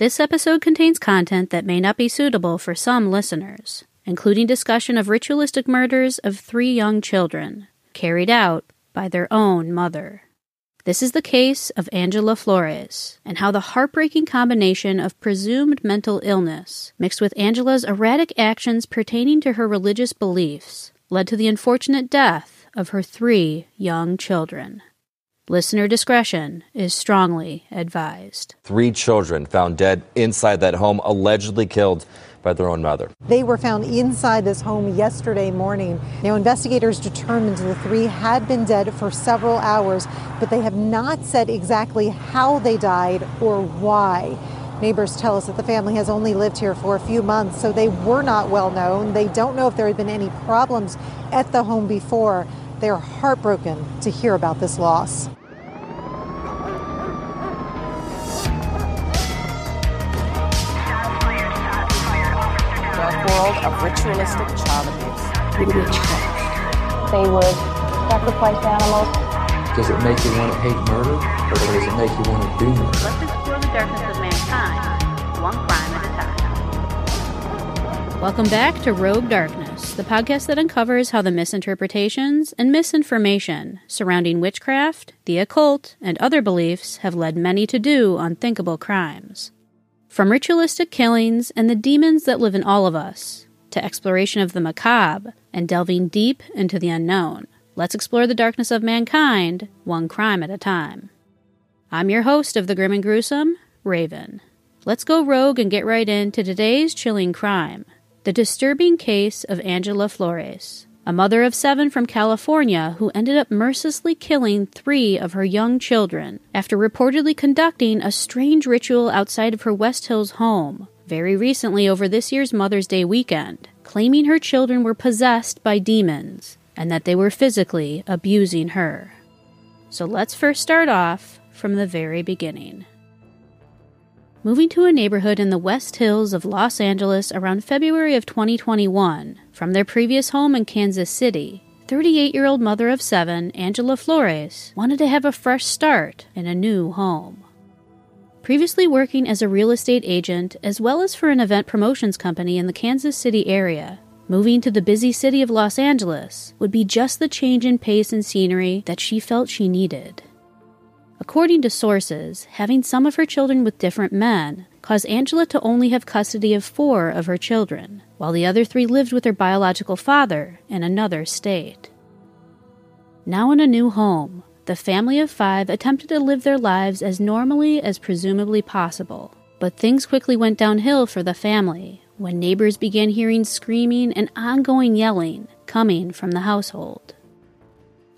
This episode contains content that may not be suitable for some listeners, including discussion of ritualistic murders of three young children, carried out by their own mother. This is the case of Angela Flores, and how the heartbreaking combination of presumed mental illness, mixed with Angela's erratic actions pertaining to her religious beliefs, led to the unfortunate death of her three young children. Listener discretion is strongly advised. Three children found dead inside that home, allegedly killed by their own mother. They were found inside this home yesterday morning. Now, investigators determined the three had been dead for several hours, but they have not said exactly how they died or why. Neighbors tell us that the family has only lived here for a few months, so they were not well known. They don't know if there had been any problems at the home before. They're heartbroken to hear about this loss. Of ritualistic child abuse. Witchcraft. They would sacrifice animals. Does it make you want to hate murder, or does it make you want to do murder? Let's explore the darkness of mankind, one crime at a time. Welcome back to Rogue Darkness, the podcast that uncovers how the misinterpretations and misinformation surrounding witchcraft, the occult, and other beliefs have led many to do unthinkable crimes. From ritualistic killings and the demons that live in all of us, to exploration of the macabre and delving deep into the unknown, let's explore the darkness of mankind, one crime at a time. I'm your host of The Grim and Gruesome, Raven. Let's go rogue and get right into today's chilling crime the disturbing case of Angela Flores, a mother of seven from California who ended up mercilessly killing three of her young children after reportedly conducting a strange ritual outside of her West Hills home very recently over this year's Mother's Day weekend, claiming her children were possessed by demons and that they were physically abusing her. So let's first start off from the very beginning. Moving to a neighborhood in the West Hills of Los Angeles around February of 2021 from their previous home in Kansas City, 38 year old mother of seven, Angela Flores, wanted to have a fresh start in a new home. Previously working as a real estate agent as well as for an event promotions company in the Kansas City area, moving to the busy city of Los Angeles would be just the change in pace and scenery that she felt she needed. According to sources, having some of her children with different men caused Angela to only have custody of four of her children, while the other three lived with their biological father in another state. Now in a new home, the family of five attempted to live their lives as normally as presumably possible. But things quickly went downhill for the family when neighbors began hearing screaming and ongoing yelling coming from the household.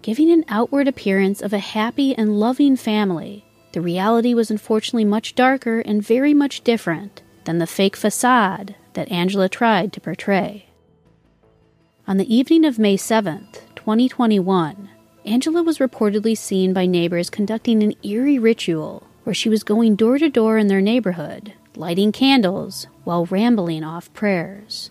Giving an outward appearance of a happy and loving family, the reality was unfortunately much darker and very much different than the fake facade that Angela tried to portray. On the evening of May 7th, 2021, Angela was reportedly seen by neighbors conducting an eerie ritual where she was going door to door in their neighborhood, lighting candles while rambling off prayers.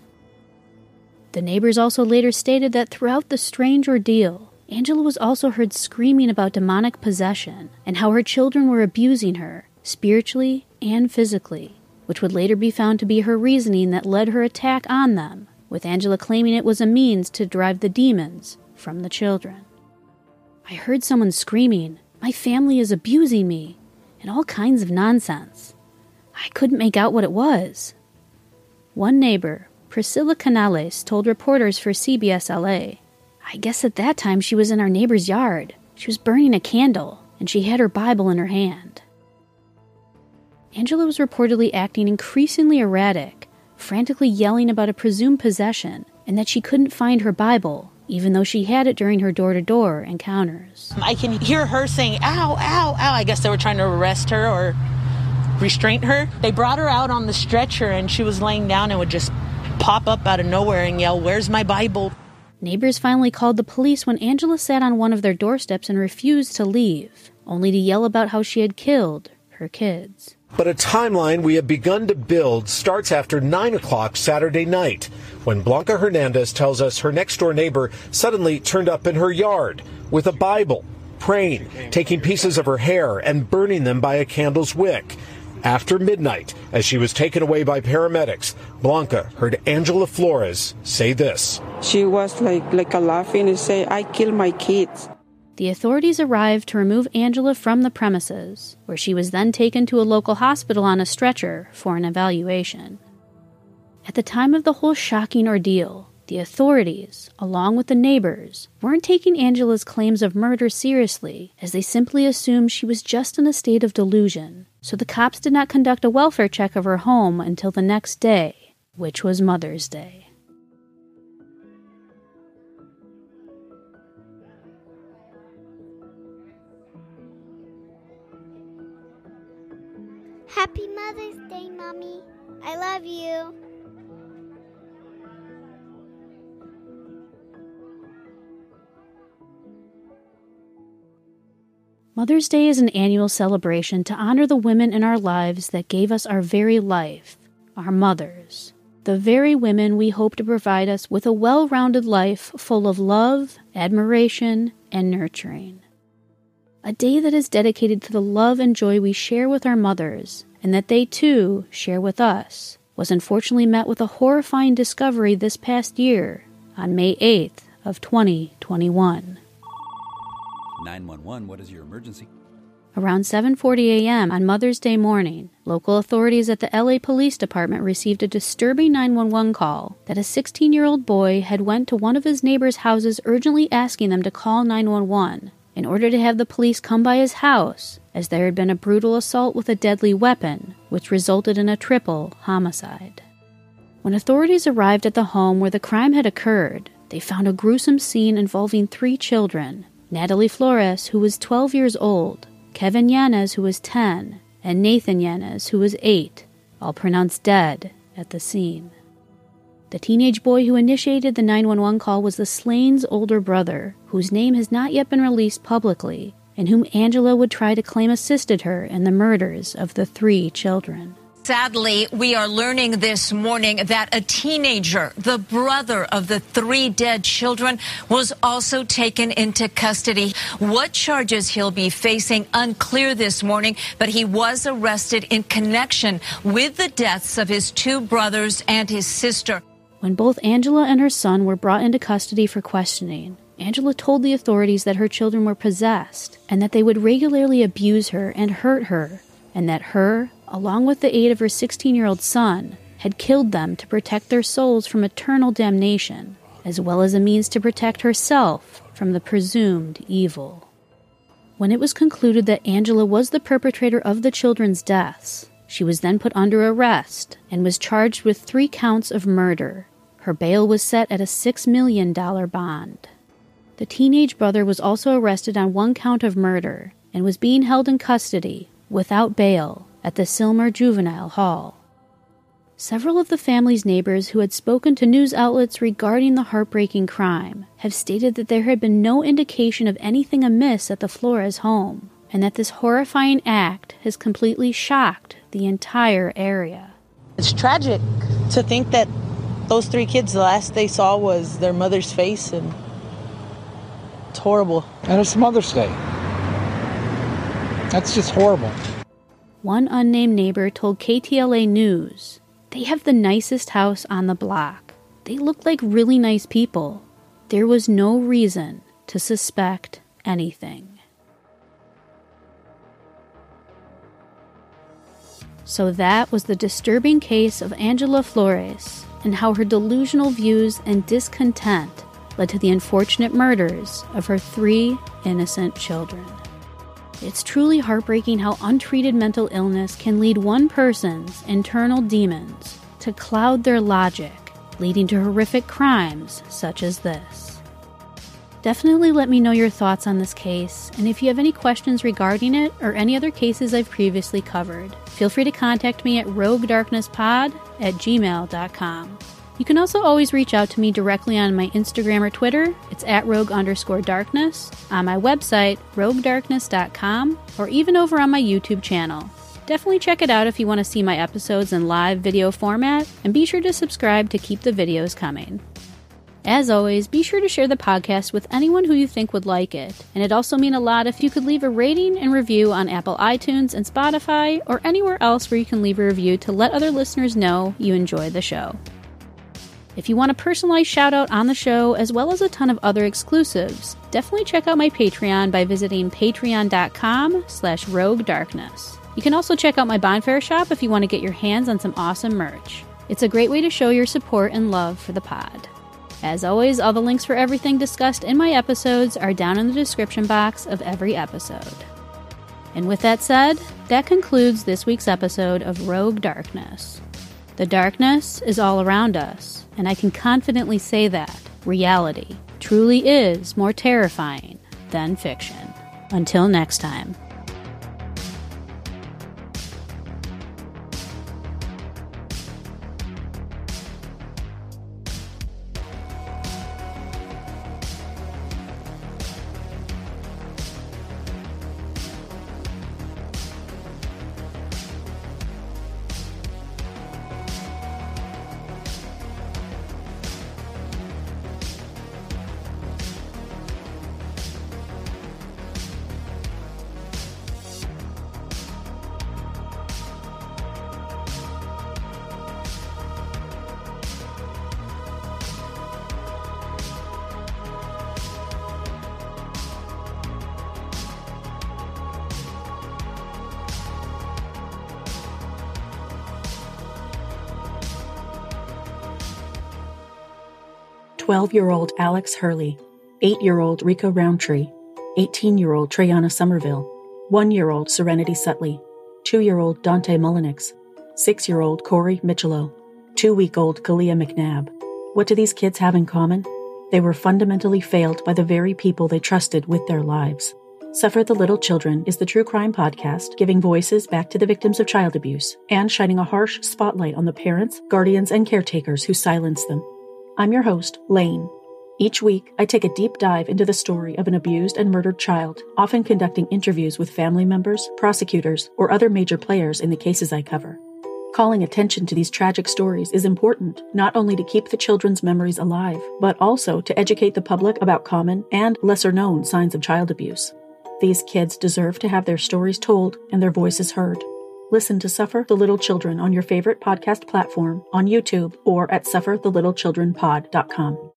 The neighbors also later stated that throughout the strange ordeal, Angela was also heard screaming about demonic possession and how her children were abusing her, spiritually and physically, which would later be found to be her reasoning that led her attack on them, with Angela claiming it was a means to drive the demons from the children. I heard someone screaming, My family is abusing me, and all kinds of nonsense. I couldn't make out what it was. One neighbor, Priscilla Canales, told reporters for CBS LA I guess at that time she was in our neighbor's yard. She was burning a candle, and she had her Bible in her hand. Angela was reportedly acting increasingly erratic, frantically yelling about a presumed possession and that she couldn't find her Bible, even though she had it during her door to door encounters. I can hear her saying, ow, ow, ow. I guess they were trying to arrest her or restrain her. They brought her out on the stretcher and she was laying down and would just pop up out of nowhere and yell, Where's my Bible? Neighbors finally called the police when Angela sat on one of their doorsteps and refused to leave, only to yell about how she had killed her kids. But a timeline we have begun to build starts after 9 o'clock Saturday night, when Blanca Hernandez tells us her next door neighbor suddenly turned up in her yard with a Bible, praying, taking pieces of her hair and burning them by a candle's wick. After midnight, as she was taken away by paramedics, Blanca heard Angela Flores say this. She was like, like a laughing and say, I killed my kids. The authorities arrived to remove Angela from the premises, where she was then taken to a local hospital on a stretcher for an evaluation. At the time of the whole shocking ordeal, the authorities, along with the neighbors, weren't taking Angela's claims of murder seriously, as they simply assumed she was just in a state of delusion. So the cops did not conduct a welfare check of her home until the next day, which was Mother's Day. I love you. Mother's Day is an annual celebration to honor the women in our lives that gave us our very life, our mothers. The very women we hope to provide us with a well rounded life full of love, admiration, and nurturing. A day that is dedicated to the love and joy we share with our mothers, and that they too share with us, was unfortunately met with a horrifying discovery this past year on May 8th of 2021. 911, what is your emergency? Around 7:40 a.m. on Mother's Day morning, local authorities at the LA Police Department received a disturbing 911 call that a 16-year-old boy had went to one of his neighbors' houses urgently asking them to call 911 in order to have the police come by his house as there had been a brutal assault with a deadly weapon which resulted in a triple homicide. When authorities arrived at the home where the crime had occurred, they found a gruesome scene involving three children Natalie Flores, who was 12 years old, Kevin Yanez, who was 10, and Nathan Yanez, who was 8, all pronounced dead at the scene. The teenage boy who initiated the 911 call was the slain's older brother, whose name has not yet been released publicly, and whom Angela would try to claim assisted her in the murders of the three children. Sadly, we are learning this morning that a teenager, the brother of the three dead children, was also taken into custody. What charges he'll be facing unclear this morning, but he was arrested in connection with the deaths of his two brothers and his sister. When both Angela and her son were brought into custody for questioning, Angela told the authorities that her children were possessed and that they would regularly abuse her and hurt her, and that her, along with the aid of her 16 year old son, had killed them to protect their souls from eternal damnation, as well as a means to protect herself from the presumed evil. When it was concluded that Angela was the perpetrator of the children's deaths, she was then put under arrest and was charged with three counts of murder. Her bail was set at a $6 million bond. The teenage brother was also arrested on one count of murder and was being held in custody without bail at the Sylmar Juvenile Hall. Several of the family's neighbors who had spoken to news outlets regarding the heartbreaking crime have stated that there had been no indication of anything amiss at the Flores home, and that this horrifying act has completely shocked the entire area. It's tragic to think that those three kids, the last they saw was their mother's face, and it's horrible. And it's Mother's Day. That's just horrible. One unnamed neighbor told KTLA News they have the nicest house on the block. They look like really nice people. There was no reason to suspect anything. So that was the disturbing case of Angela Flores and how her delusional views and discontent led to the unfortunate murders of her three innocent children. It's truly heartbreaking how untreated mental illness can lead one person's internal demons to cloud their logic, leading to horrific crimes such as this. Definitely let me know your thoughts on this case, and if you have any questions regarding it or any other cases I've previously covered, feel free to contact me at roguedarknesspod at gmail.com. You can also always reach out to me directly on my Instagram or Twitter. It's at rogue underscore darkness, on my website, roguedarkness.com, or even over on my YouTube channel. Definitely check it out if you want to see my episodes in live video format, and be sure to subscribe to keep the videos coming. As always, be sure to share the podcast with anyone who you think would like it. And it'd also mean a lot if you could leave a rating and review on Apple iTunes and Spotify or anywhere else where you can leave a review to let other listeners know you enjoy the show. If you want a personalized shout out on the show, as well as a ton of other exclusives, definitely check out my Patreon by visiting patreon.com slash rogue darkness. You can also check out my Bonfire shop if you want to get your hands on some awesome merch. It's a great way to show your support and love for the pod. As always, all the links for everything discussed in my episodes are down in the description box of every episode. And with that said, that concludes this week's episode of Rogue Darkness. The darkness is all around us, and I can confidently say that reality truly is more terrifying than fiction. Until next time. 12 year old Alex Hurley, 8 year old Rico Roundtree, 18 year old Treyana Somerville, 1 year old Serenity Sutley, 2 year old Dante Mullinix, 6 year old Corey Micciolo, 2 week old Kalia McNabb. What do these kids have in common? They were fundamentally failed by the very people they trusted with their lives. Suffer the Little Children is the true crime podcast giving voices back to the victims of child abuse and shining a harsh spotlight on the parents, guardians, and caretakers who silence them. I'm your host, Lane. Each week, I take a deep dive into the story of an abused and murdered child, often conducting interviews with family members, prosecutors, or other major players in the cases I cover. Calling attention to these tragic stories is important, not only to keep the children's memories alive, but also to educate the public about common and lesser known signs of child abuse. These kids deserve to have their stories told and their voices heard. Listen to Suffer the Little Children on your favorite podcast platform, on YouTube, or at sufferthelittlechildrenpod.com.